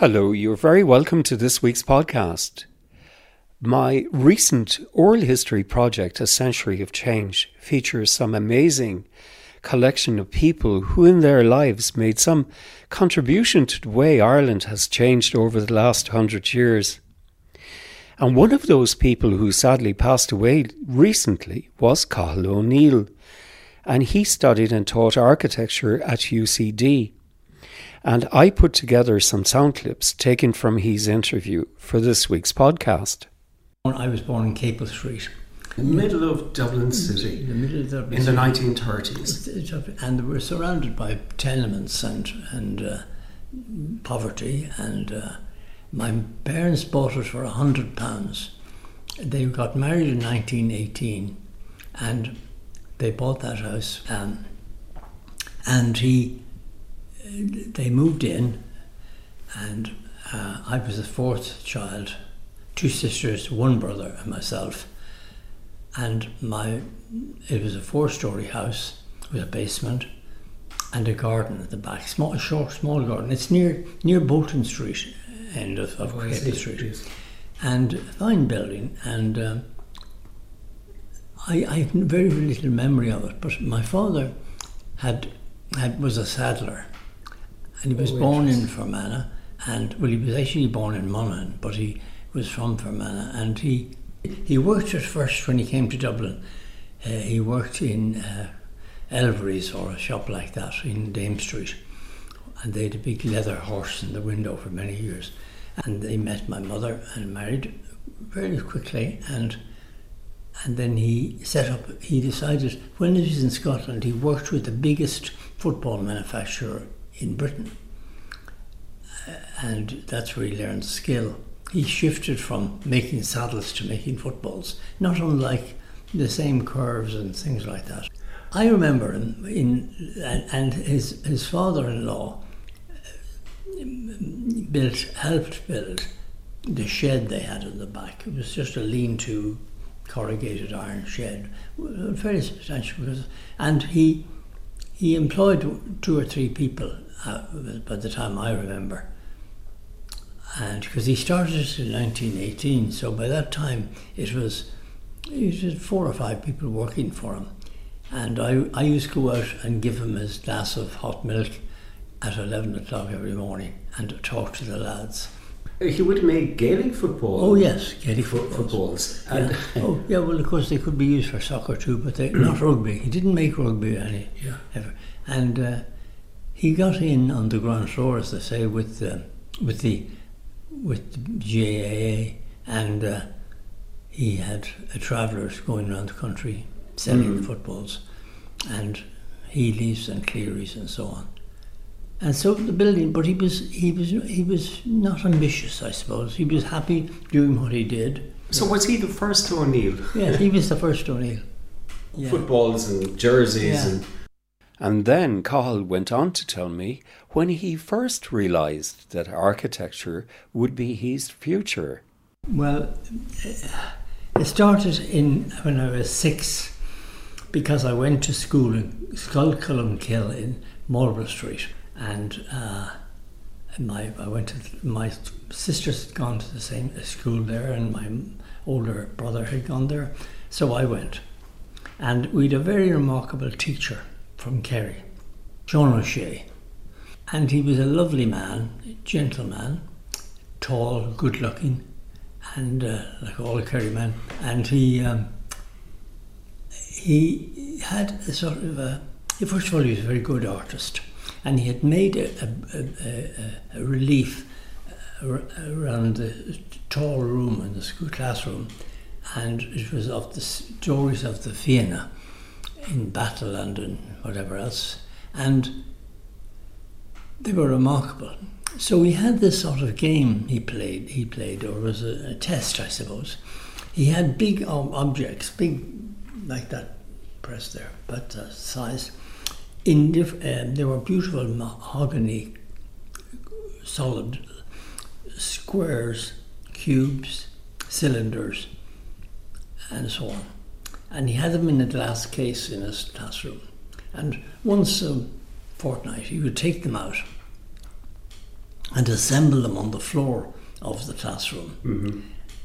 Hello, you're very welcome to this week's podcast. My recent oral history project, A Century of Change, features some amazing collection of people who in their lives made some contribution to the way Ireland has changed over the last hundred years. And one of those people who sadly passed away recently was Cathal O'Neill, and he studied and taught architecture at UCD. And I put together some sound clips taken from his interview for this week's podcast. I was born in Capel Street. In the middle of Dublin City. In the middle of Dublin In the City. 1930s. And we're surrounded by tenements and, and uh, poverty. And uh, my parents bought it for a hundred pounds. They got married in 1918 and they bought that house. Um, and he, they moved in and uh, I was the fourth child, two sisters, one brother and myself. And my, it was a four-story house with a basement and a garden at the back, small, a short, small garden. It's near near Bolton Street, end of, of Capel Street, and a fine building. And um, I, I have very little memory of it, but my father had, had was a saddler, and he was Oh, born in. Fermanagh, and well, he was actually born in Monaghan, but he was from Fermanagh, and he he worked at first when he came to Dublin. Uh, he worked in uh, Elvery's or a shop like that in Dame Street, and they had a big leather horse in the window for many years. And they met my mother and married very quickly, and and then he set up. He decided when he was in Scotland, he worked with the biggest football manufacturer in Britain, and that's where he learned skill. He shifted from making saddles to making footballs, not unlike the same curves and things like that. I remember him in, and, his his father-in-law uh, built helped build the shed they had in the back. It was just a lean-to corrugated iron shed, very substantial. And he he employed two or three people uh, by the time I remember. And because he started it in 1918, so by that time it was he had four or five people working for him. And I, I used to go out and give him his glass of hot milk at 11 o'clock every morning and talk to the lads. He would make Gaelic football. Oh, yes, Gaelic Foot, footballs. footballs. And Yeah. oh, yeah, well, of course, they could be used for soccer too, but they, not rugby. He didn't make rugby any Yeah. ever. And uh, he got in on the ground floor, as they say, with the, with the with the GAA, and uh, he had uh, travellers going around the country selling Mhm. footballs, and Healy's and Cleary's and so on. And so the building, but he was he was he was not ambitious, I suppose. He was happy doing what he did. so was he the first O'Neill? Yes, he was the first O'Neill. Yeah. Footballs and jerseys Yeah. and. And then Cathal went on to tell me when he first realised that architecture would be his future. Well, it started in when I was six, because I went to school in Skullcullen in Marlborough Street, and uh, my I went to my sisters had gone to the same school there, and my older brother had gone there, so I went, and we had a very remarkable teacher from Kerry, John O'Shea, and he was a lovely man, a gentleman, tall, good-looking and uh, like all the Kerry men, and he um, he had a sort of a. First of all, he was a very good artist, and he had made a, a, a, a, relief around the tall room in the school classroom, and it was of the stories of the Fianna in battle and in whatever else, and they were remarkable. So he had this sort of game he played. He played, or was a, a test, I suppose. He had big ob- objects, big like that press there, but uh, size. In diff- um, there were beautiful mahogany, solid squares, cubes, cylinders, and so on. And he had them in a glass case in his classroom. And once a fortnight, he would take them out and assemble them on the floor of the classroom. Mm-hmm.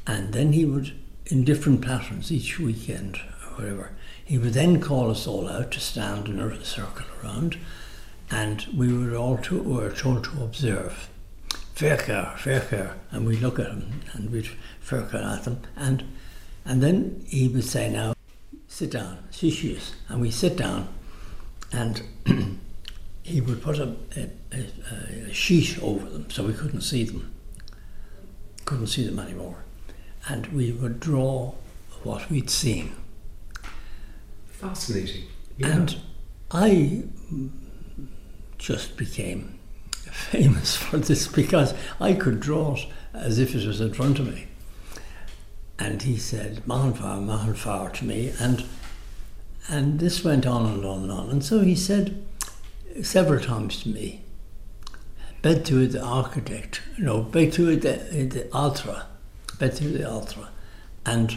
And then he would, in different patterns each weekend or whatever, he would then call us all out to stand in a circle around, and we were all to, were told to observe. Ferker, Ferker, and we'd look at him and we'd Ferker at them, and and then he would say, "Now, sit down, shishis," and we sit down, and he would put a, a, a, a sheet over them so we couldn't see them, couldn't see them anymore, and we would draw what we'd seen. Fascinating. And I just became famous for this because I could draw it as if it was in front of me. And he said, Mahanfar, Mahanfar to me. And, and this went on and on and on. And so he said several times to me, Betu the architect, no, Betu the, the Altra, Betu the Altra. And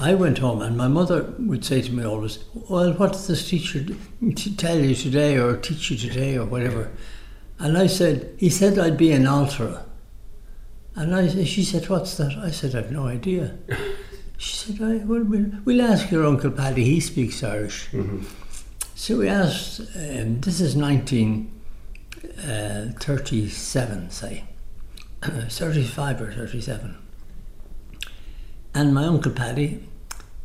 I went home, and my mother would say to me always, "Well, what does this teacher tell you today, or teach you today, or whatever?" And I said, "He said I'd be an altar." And I, she said, "What's that?" I said, "I've no idea." she said, I, well, we'll, we'll ask your uncle Paddy. He speaks Irish." Mm-hmm. So we asked. Um, this is 1937, uh, say, 35 or 37. And my uncle Paddy,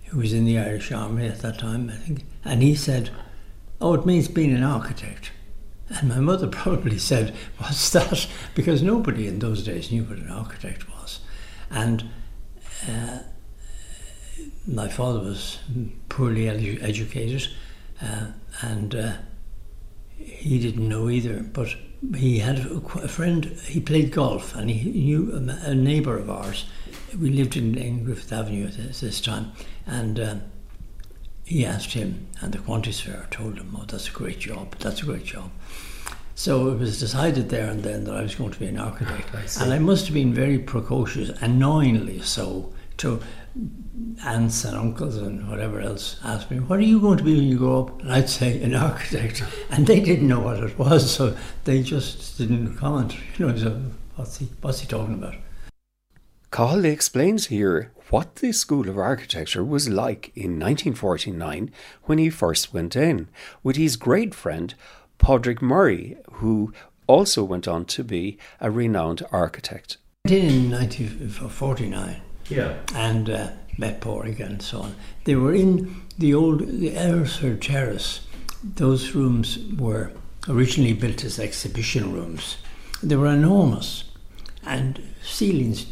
who was in the Irish Army at that time, I think, and he said, Oh, it means being an architect. And my mother probably said, What's that? Because nobody in those days knew what an architect was. And uh, my father was poorly edu- educated, uh, and uh, he didn't know either. But he had a, friend, he played golf, and he knew a, a neighbour of ours we lived in, in Griffith Avenue at this, this time, and um, he asked him, and the Quantities Fair told him, "Oh, that's a great job. That's a great job." So it was decided there and then that I was going to be an architect, I and I must have been very precocious, annoyingly so, to aunts and uncles and whatever else asked me, "What are you going to be when you grow up?" And I'd say, "An architect," and they didn't know what it was, so they just didn't comment. You know, so what's he what's he talking about? Cathal explains here what the School of Architecture was like in 1949 when he first went in, with his great friend Padraig Murray, who also went on to be a renowned architect. In 1949, yeah, and uh, met Padraig and so on. They were in the old the Earlsfort Terrace. Those rooms were originally built as exhibition rooms. They were enormous, and ceilings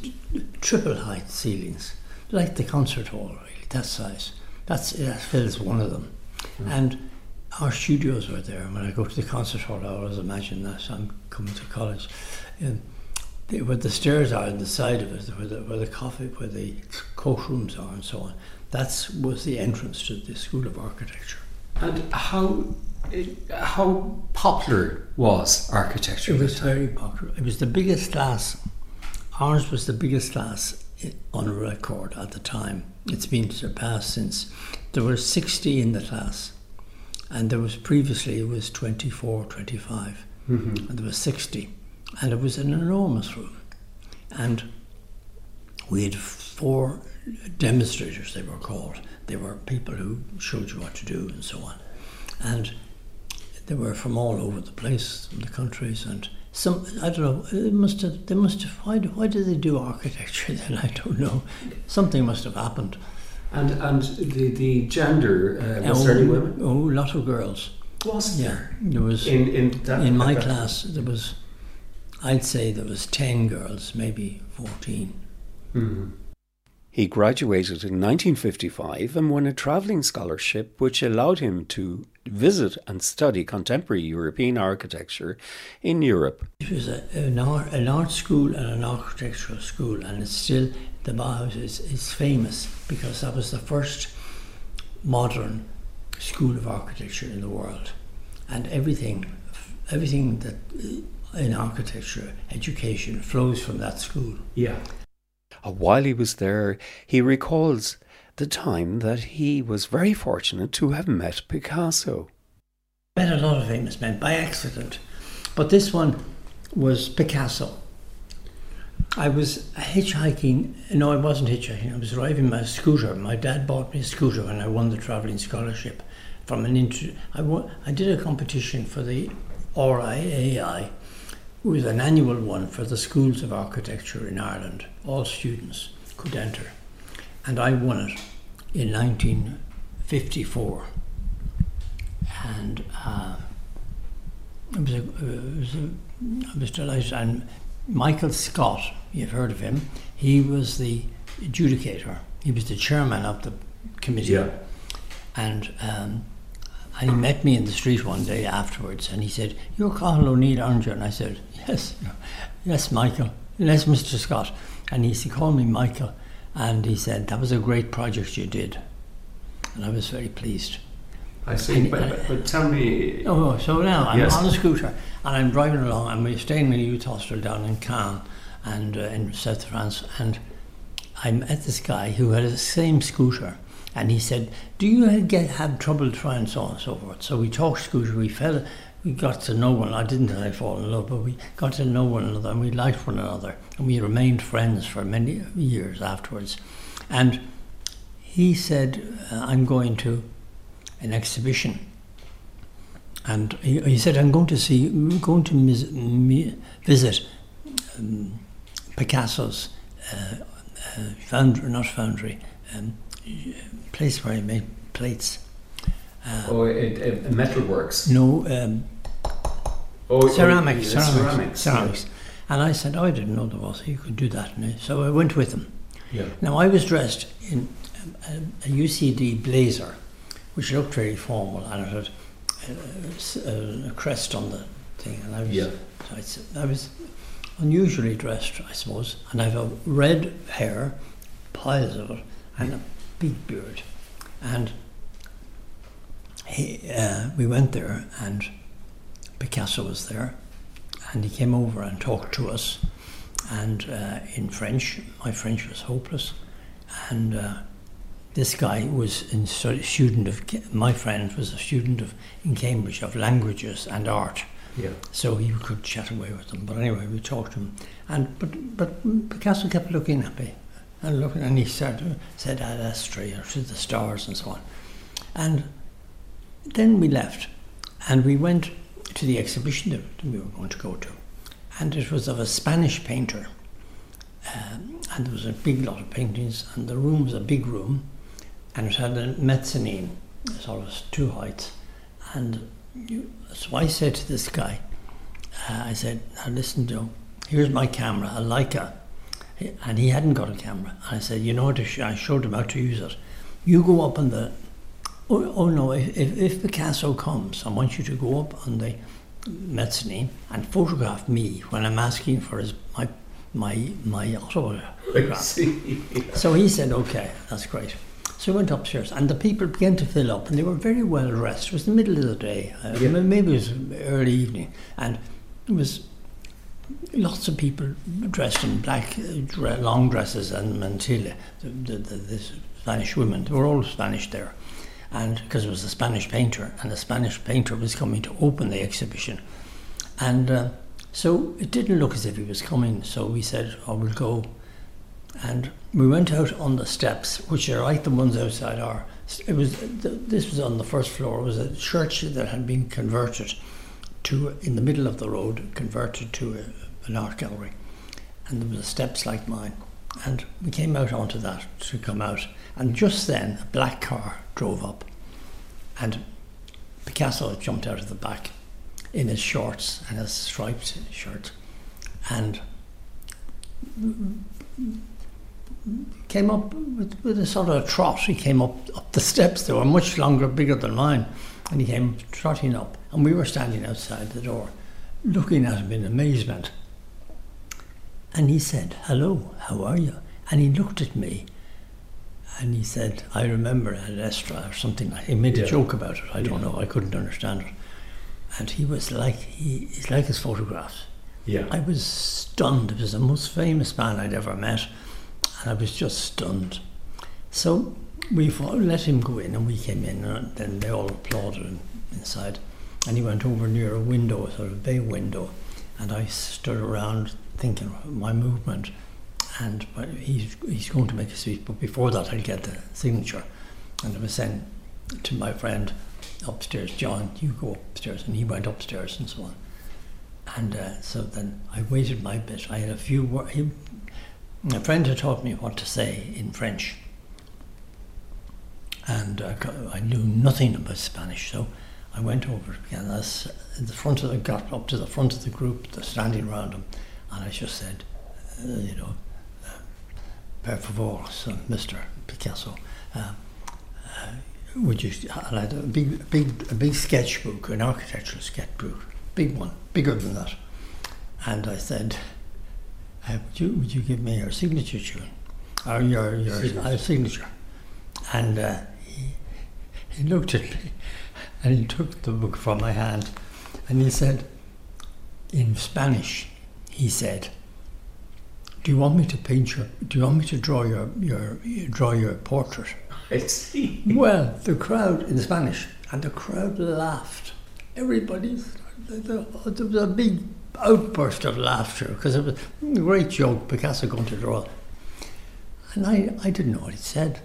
triple height ceilings, like the concert hall, really, that size. That's, that fills one of them. Mm. And our studios were there. When I go to the concert hall, I always imagine that I'm coming to college. And they, where the stairs are on the side of it, where the, where the coffee, where the courtrooms are, and so on. That was the entrance to the School of Architecture. And how how popular was architecture? It was very popular. It was the biggest class Ours was the biggest class on record at the time. It's been surpassed since. There were 60 in the class, and there was previously it was 24, 25, mm-hmm. and there were 60, and it was an enormous room, and we had four demonstrators. They were called. They were people who showed you what to do and so on, and they were from all over the place, from the countries, and some I don't know. It must have. They must have. Why? Why did they do architecture then? I don't know. Something must have happened. And and the the gender uh, was oh, there any women? Oh, a lot of girls. Was yeah, there? There was in in, that, in my that class. There was, I'd say there was ten girls, maybe 14 mm-hmm. He graduated in 1955 and won a travelling scholarship which allowed him to visit and study contemporary European architecture in Europe. It was a, an, art, an art school and an architectural school, and it's still, the Bauhaus is, is famous because that was the first modern school of architecture in the world. And everything, everything that in architecture, education flows from that school. Yeah. Uh, while he was there, he recalls the time that he was very fortunate to have met Picasso. Met a lot of famous men by accident, but this one was Picasso. I was hitchhiking. No, I wasn't hitchhiking. I was driving my scooter. My dad bought me a scooter when I won the travelling scholarship from an inter. I, won, I did a competition for the RIAI. It was an annual one for the schools of architecture in Ireland. All students could enter, and I won it in 1954. And uh, it was a, it was a, was delighted. And Michael Scott, you've heard of him, he was the adjudicator. He was the chairman of the committee. Yeah. And um, and he met me in the street one day afterwards and he said, You're Cathal O'Neill, aren't you? And I said, Yes, yes, Michael. Yes, Mr. Scott. And he said, Call me Michael. And he said, That was a great project you did. And I was very pleased. I see, but, but, but tell me. Oh, so now I'm Yes. on a scooter and I'm driving along and we're staying in a youth hostel down in Cannes and uh, in South France and I met this guy who had the same scooter and he said, do you get have trouble trying so on and so forth? So we talked scooter, we fell, we got to know one, I didn't tell I fall in love, but we got to know one another and we liked one another and we remained friends for many years afterwards. And he said, uh, I'm going to an exhibition and he, he said, "I'm going to see, I'm going to mis- mi- visit um, Picasso's uh, uh, foundry, not foundry, um, place where he made plates. Uh, Oh, it, it, metalworks. no, um, Oh, ceramics, oh, yeah, ceramics, ceramics. ceramics. And I said, oh, I didn't know there was. You could do that. And so I went with him. Yeah. Now I was dressed in a, a UCD blazer, which looked very formal, and it had a crest on the thing, and I was, Yeah. so I, s- I was unusually dressed, I suppose, and I have a red hair, piles of it, and a big beard, and he, uh, we went there, and Picasso was there, and he came over and talked to us, and uh, in French. My French was hopeless, and uh, this guy was a student of my friend was a student of in Cambridge of languages and art, Yeah. so he could chat away with them. But anyway, we talked to him, and but but Picasso kept looking at me, and looking, and he said said ad astra or to the stars and so on, and then we left, and we went to the exhibition that we were going to go to, and it was of a Spanish painter. Um, and there was a big lot of paintings, and the room was a big room, and it had a mezzanine, sort of two heights. And you, so I said to this guy, uh, I said, now listen, Joe, here's my camera, a Leica. And he hadn't got a camera. And I said, you know what, I showed him how to use it. You go up on the, oh, oh no, if, if, if Picasso comes, I want you to go up on the mezzanine and photograph me when I'm asking for his, my, my, my autograph. see. So he said, okay, that's great. So we went upstairs, and the people began to fill up, and they were very well dressed. It was the middle of the day, uh, Yeah. maybe it was early evening, and it was lots of people dressed in black uh, long dresses and mantilla. The, the, the, the Spanish women, they were all Spanish there, and because it was a Spanish painter, and the Spanish painter was coming to open the exhibition, and uh, so it didn't look as if he was coming. So we said, "Oh, we'll go." And we went out on the steps, which are like the ones outside our. It was this was on the first floor. It was a church that had been converted to in the middle of the road, converted to a, an art gallery, and there was steps like mine. And we came out onto that to come out, and just then a black car drove up, and Picasso jumped out of the back in his shorts and his striped shirt, and came up with, with a sort of a trot. He came up, up the steps. They were much longer, bigger than mine. And he came trotting up. And we were standing outside the door, looking at him in amazement. And he said, Hello, how are you? And he looked at me and he said, I remember Ad Estra or something He made a joke about it. I don't know. I couldn't understand it. And he was like, he, he's like his photographs. Yeah. I was stunned. It was the most famous man I'd ever met, and I was just stunned. So we let him go in, and we came in, and then they all applauded him inside. And he went over near a window, a sort of bay window, And I stood around thinking my movement, and he's, he's going to make a speech, but before that, I'll get the signature. And I was saying to my friend upstairs, John, you go upstairs. And he went upstairs and so on. And uh, so then I waited my bit. I had a few words. A friend had taught me what to say in French. And uh, I knew nothing about Spanish, so I went over again. I the front of the, got up to the front of the group, they're standing around him, and I just said, uh, you know, per favor, son, Mr. Picasso, uh, uh, would you, had a big, big, a big sketchbook, an architectural sketchbook, big one, bigger than that. And I said, uh, would, you, would you give me your signature tune? Or your, your signature. signature. And uh, he, he looked at me and he took the book from my hand and he said, in Spanish, he said, do you want me to paint your, do you want me to draw your, your, draw your portrait? I see. Well, the crowd in Spanish, and the crowd laughed. Everybody, there was a big outburst of laughter because it was a great joke, Picasso going to draw. And I, I didn't know what he said.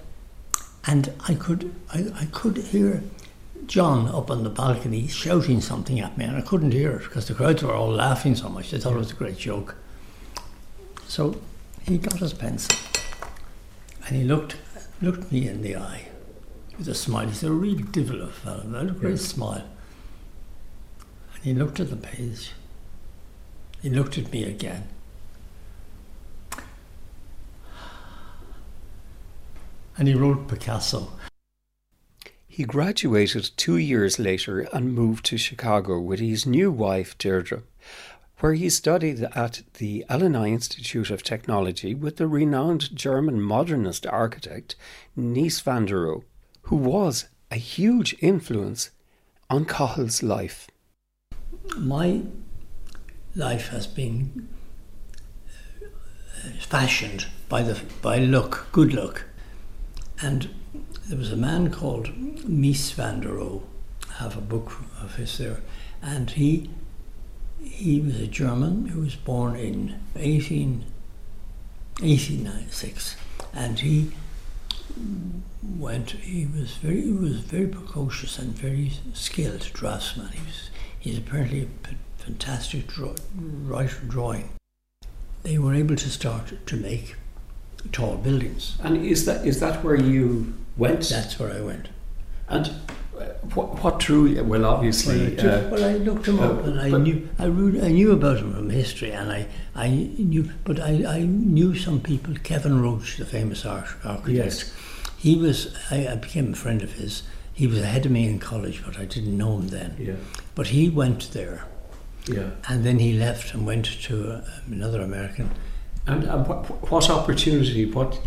And I could, I, I could hear John up on the balcony shouting something at me, and I couldn't hear it because the crowds were all laughing so much. They thought it was a great joke. So he got his pencil and he looked looked me in the eye with a smile. He's a real devil of a fellow, a great smile. And he looked at the page. He looked at me again. And he wrote Picasso. He graduated two years later and moved to Chicago with his new wife, Deirdre, where he studied at the Illinois Institute of Technology with the renowned German modernist architect Mies van der Rohe, who was a huge influence on Cathal's life. My life has been uh, fashioned by the by look, good luck. and there was a man called Mies van der Rohe. I have a book of his there, and he he was a German who was born in 18, 1896, and he went. He was very he was very precocious and very skilled draftsman. He was he's apparently a fantastic draw, writer drawing. They were able to start to make tall buildings. And is that is that where you went? That's where I went. And what, what drew Well, obviously. Well, I, uh, well, I looked him uh, up, and I knew I, re- I knew about him from history, and I, I knew, but I, I knew some people. Kevin Roche, the famous architect. Yes. He was. I, I became a friend of his. He was ahead of me in college, but I didn't know him then. Yeah. But he went there. Yeah. And then he left and went to uh, another American. And, and what, what opportunity? What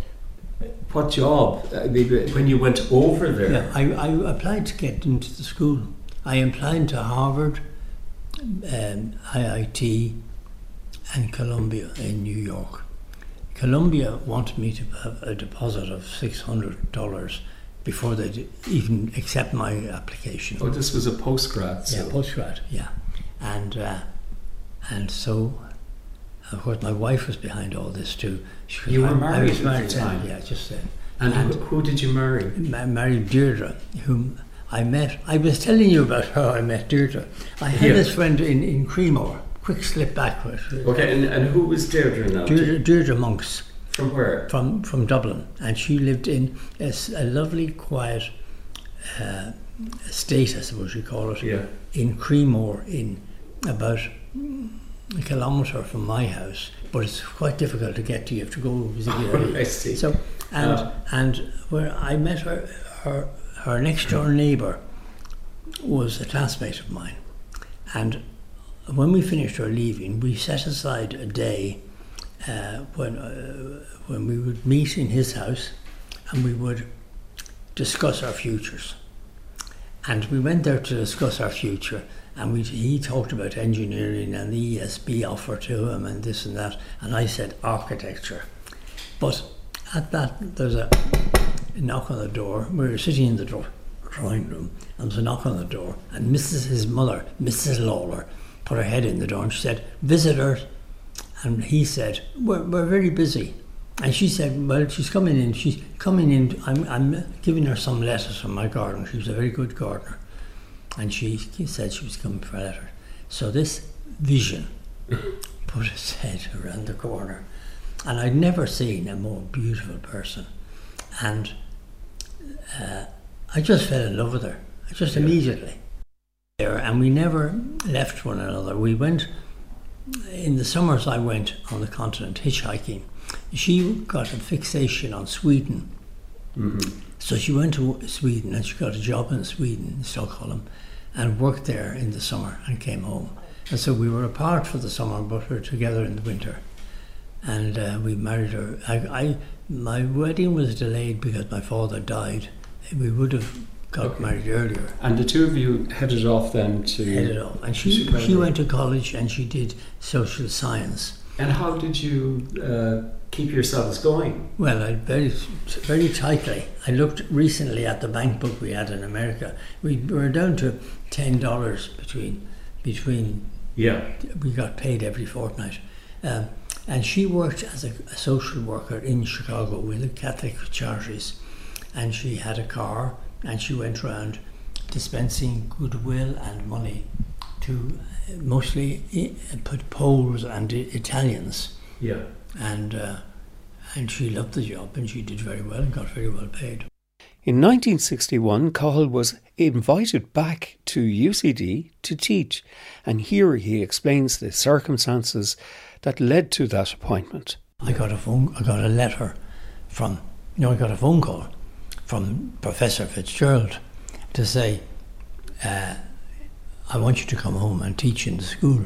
what job? Uh, when you went over there? Yeah, I, I applied to get into the school. I applied to Harvard, um, IIT, and Columbia in New York. Columbia wanted me to have a deposit of six hundred dollars before they even accept my application. Oh, this was a postgrad. So. Yeah, postgrad. Yeah, and uh, and so of course, my wife was behind all this too. She you were married I was married at the time. yeah, just then. And, and who, who, did you marry? I married Deirdre, whom I met. I was telling you about how I met Deirdre. I had yeah. this friend in, in Creemore. Quick slip backward. Okay, and, and who was Deirdre now? Deirdre, Deirdre Monks. From where? From from Dublin, and she lived in a, a lovely, quiet uh, estate, I suppose you call it, yeah. in Creemore, in about a kilometre from my house, but it's quite difficult to get to. You have to go oh, I see. So and and where I met her, her her next door neighbour was a classmate of mine, and when we finished our leaving, we set aside a day uh, when uh, when we would meet in his house, and we would discuss our futures. And we went there to discuss our future and we, he talked about engineering and the ESB offer to him and this and that. And I said architecture. But at that, there's a, knock on the door. We were sitting in the drawing room, and there's a knock on the door. And Mrs. his mother, Mrs. Lawler, put her head in the door and she said, Visitors. And he said, We're, we're very busy. And she said, Well, she's coming in. She's coming in. I'm, I'm giving her some lettuce from my garden. She's a very good gardener. And she, said she was coming for a letter. So this vision put his head around the corner. And I'd never seen a more beautiful person. And uh, I just fell in love with her, just yeah. immediately. And we never left one another. We went, in the summers, I went on the continent hitchhiking. She got a fixation on Sweden. Mm-hmm. So she went to Sweden and she got a job in Sweden, in Stockholm, and worked there in the summer and came home. And so we were apart for the summer, but we were together in the winter. And uh, we married her. I, I, my wedding was delayed because my father died. We would have got okay. married earlier. And the two of you headed off then to headed off, and she she went to college and she did social science. And how did you uh, keep yourselves going? Well, I very very tightly. I looked recently at the bank book we had in America. We were down to ten dollars between between yeah. We got paid every fortnight. Um, and she worked as a, a, social worker in Chicago with the Catholic charities. And she had a car and she went around dispensing goodwill and money to mostly put Poles and Italians. Yeah. And, uh, and she loved the job and she did very well and got very well paid. In 1961, Cathal was invited back to UCD to teach, and here he explains the circumstances that led to that appointment. I got a phone, I got a letter from, you know, I got a phone call from Professor Fitzgerald to say, uh, I want you to come home and teach in the school.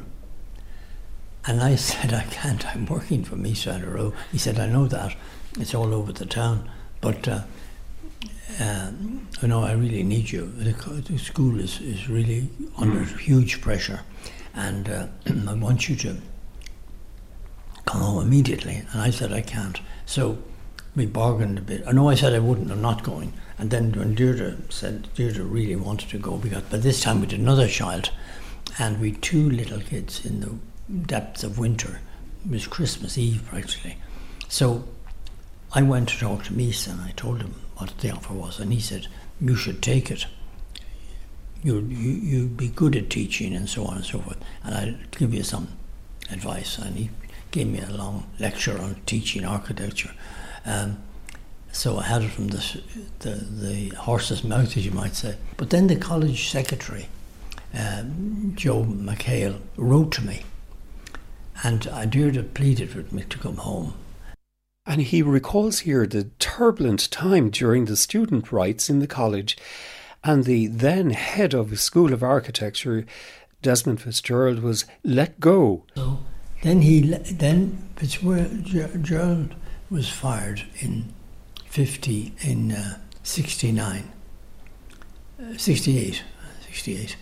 And I said, I can't, I'm working for Mies van der Rohe. He said, I know that, it's all over the town, but uh, um, you know, I really need you. The, the school is, is really under mm. huge pressure, and uh, I want you to come home immediately. And I said, I can't. So we bargained a bit. I know I said I wouldn't, I'm not going. And then when Deirdre said, Deirdre really wanted to go, because by this time we had another child, and we two little kids in the depths of winter. It was Christmas Eve practically. So I went to talk to Mies and I told him what the offer was, and he said, "You should take it. You you you'd be good at teaching and so on and so forth, and I'll give you some advice." And he gave me a long lecture on teaching architecture. Um, so I had it from the, the, the horse's mouth, as you might say. But then the college secretary, um, Joe McHale, wrote to me, and I Deirdre pleaded with me to come home. And he recalls here the turbulent time during the student rights in the college, and the then head of the School of Architecture, Desmond Fitzgerald, was let go. So then he then Fitzgerald was fired in fifty in uh, 69, uh, 68, 68.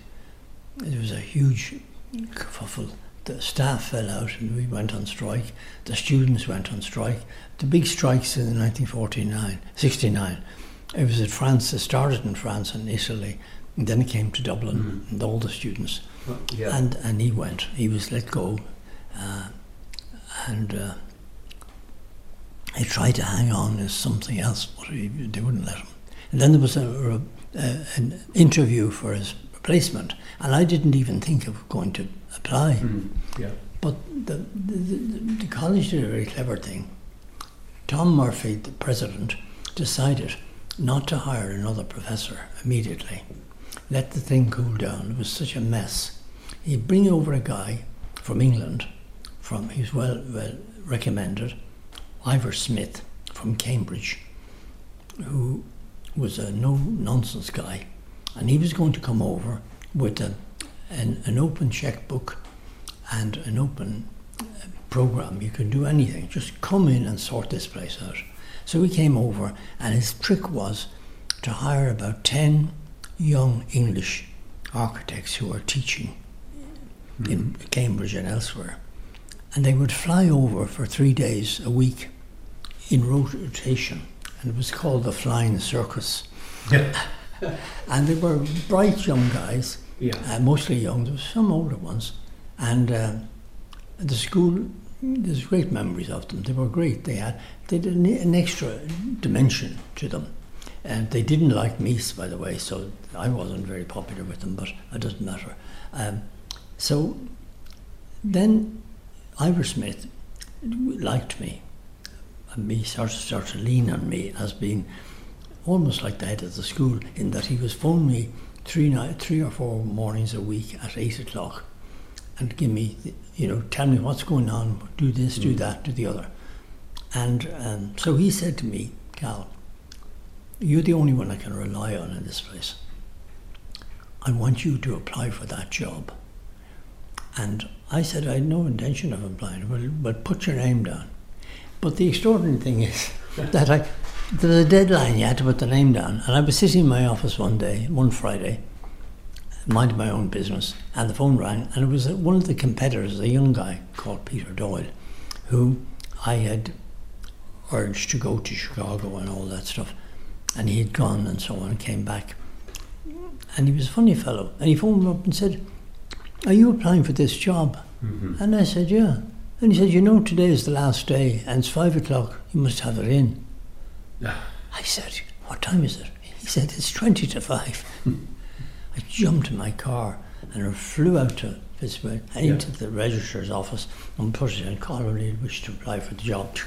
It was a huge kerfuffle the staff fell out and we went on strike. The students went on strike. The big strikes in 1949, 69. It was in France. It started in France and Italy, and then it came to Dublin mm. and all the students. Well, yeah. And and he went. He was let go, uh, and uh, he tried to hang on as something else, but he, they wouldn't let him. And then there was a, a, an interview for his replacement, and I didn't even think of going to apply. Mm, yeah. But the, the, the, the college did a very clever thing. Tom Murphy, the president, decided not to hire another professor immediately. Let the thing cool down. It was such a mess. He'd bring over a guy from England, from he's well, well recommended, Ivor Smith from Cambridge, who was a no nonsense guy, and he was going to come over with a an, an open checkbook and an open uh, program. You can do anything. Just come in and sort this place out. So he came over, and his trick was to hire about 10 young English architects who are teaching mm-hmm. in Cambridge and elsewhere. And they would fly over for three days a week in rotation, and it was called the Flying Circus. and they were bright young guys yeah. Uh, mostly young. There were some older ones, And uh, the school, there's great memories of them. They were great. They had they an, an extra dimension to them. And they didn't like me, by the way, so I wasn't very popular with them, but it doesn't matter. Um, so then Ivor Smith liked me. And me started, started to lean on me as being almost like the head of the school in that he was phoning me three night, three or four mornings a week at eight o'clock and give me, you know, tell me what's going on, do this, mm. do that, do the other. And um, so he said to me, Cal, you're the only one I can rely on in this place. I want you to apply for that job. And I said, I had no intention of applying, well, but put your name down. But the extraordinary thing is that I, there's a deadline you had to put the name down. And I was sitting in my office one day, one Friday, minding my own business, and the phone rang, and it was one of the competitors, a young guy called Peter Doyle, who I had urged to go to Chicago and all that stuff. And he had gone and so on, and came back. And he was a funny fellow. And he phoned me up and said, Are you applying for this job? Mm-hmm. And I said, Yeah. And he said, You know, today is the last day, and it's five o'clock, you must have it in. I said, What time is it? He said, It's 20 to 5. I jumped in my car and I flew out to Pittsburgh and yeah. into the registrar's office and put it in, call really wished to apply for the job.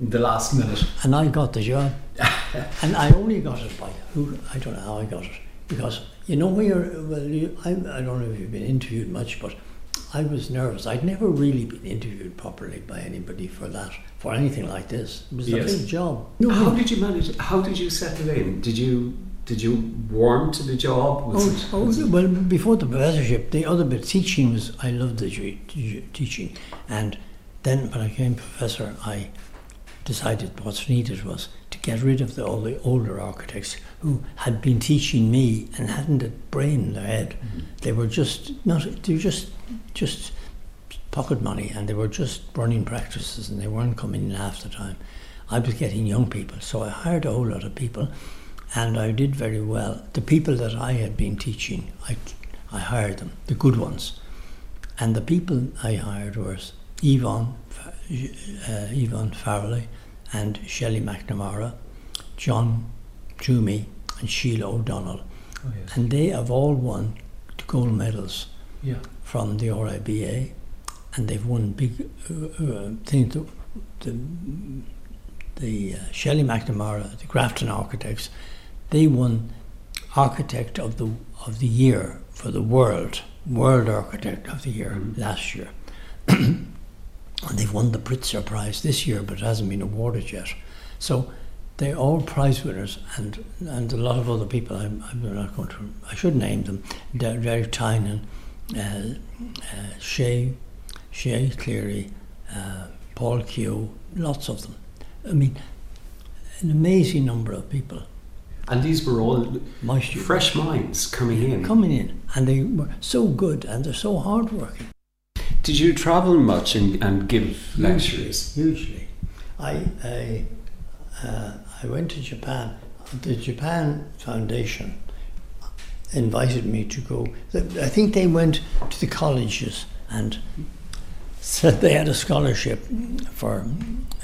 The last minute. And I got the job. and I only got it by who, I don't know how I got it. Because, you know, when you're, well, you, I, I don't know if you've been interviewed much, but I was nervous. I'd never really been interviewed properly by anybody for that, for anything like this. It was yes. a big job. No, how did you manage? How did you settle in? Did you did you warm to the job? Was oh, it, oh, was oh, well, before the professorship, the other bit teaching was I loved the teaching, and then when I became professor, I decided what's needed was to get rid of the, all the older architects who had been teaching me and hadn't a brain in their head. Mm-hmm. They were just not. They were just just pocket money, and they were just running practices, and they weren't coming in half the time. I was getting young people, so I hired a whole lot of people, and I did very well. The people that I had been teaching, I I hired them, the good ones, and the people I hired were Yvonne, uh, Yvonne Farrelly, and Shelley McNamara, John Tuomey, and Sheila O'Donnell. Oh, yes. And they have all won gold medals yeah. from the RIBA, and they've won big uh, uh, things. The, the, the uh, Shelley McNamara, the Grafton Architects, they won Architect of the of the Year for the world, World Architect of the Year mm-hmm. last year. and they've won the Pritzker Prize this year, but it hasn't been awarded yet. So they're all prize winners, and and a lot of other people. I'm, I'm not going to. I should name them. Derek Tynan, uh, uh, Shay, Shay Cleary, uh, Paul Keogh, lots of them. I mean, an amazing number of people. And these were all fresh minds coming in. Coming in, and they were so good, and they're so hardworking. Did you travel much and, and give lectures? Hugely. I, I uh, I went to Japan. The Japan Foundation invited me to go. I think they went to the colleges and said they had a scholarship for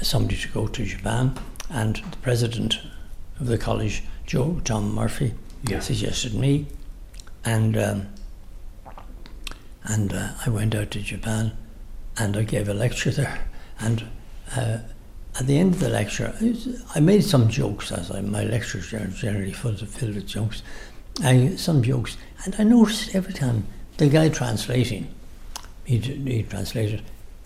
somebody to go to Japan, and the president of the college, Joe Tom Murphy, yeah. suggested me, and um, and uh, I went out to Japan, and I gave a lecture there, and. Uh, at the end of the lecture, I made some jokes, as I, my lectures are generally filled with jokes, I, some jokes, and I noticed every time the guy translating, he, he translated,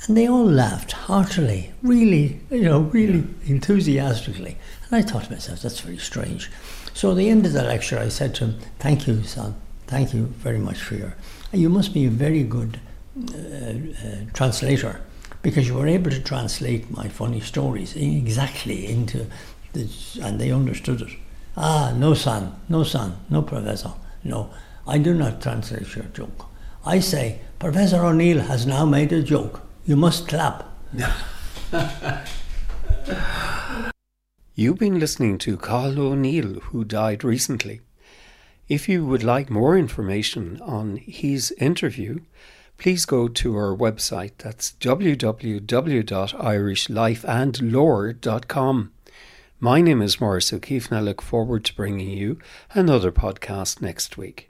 and they all laughed heartily, really, you know, really enthusiastically. And I thought to myself, that's very strange. So at the end of the lecture, I said to him, Thank you, son. Thank you very much for your. You must be a very good uh, uh, translator because you were able to translate my funny stories exactly into and they understood it. Ah, no, son, no, son, no, Professor, no. I do not translate your joke. I say, Professor O'Neill has now made a joke. You must clap. You've been listening to Cathal O'Neill, who died recently. If you would like more information on his interview, please go to our website. That's www.irishlifeandlore.com. My name is Maurice O'Keeffe, and I look forward to bringing you another podcast next week.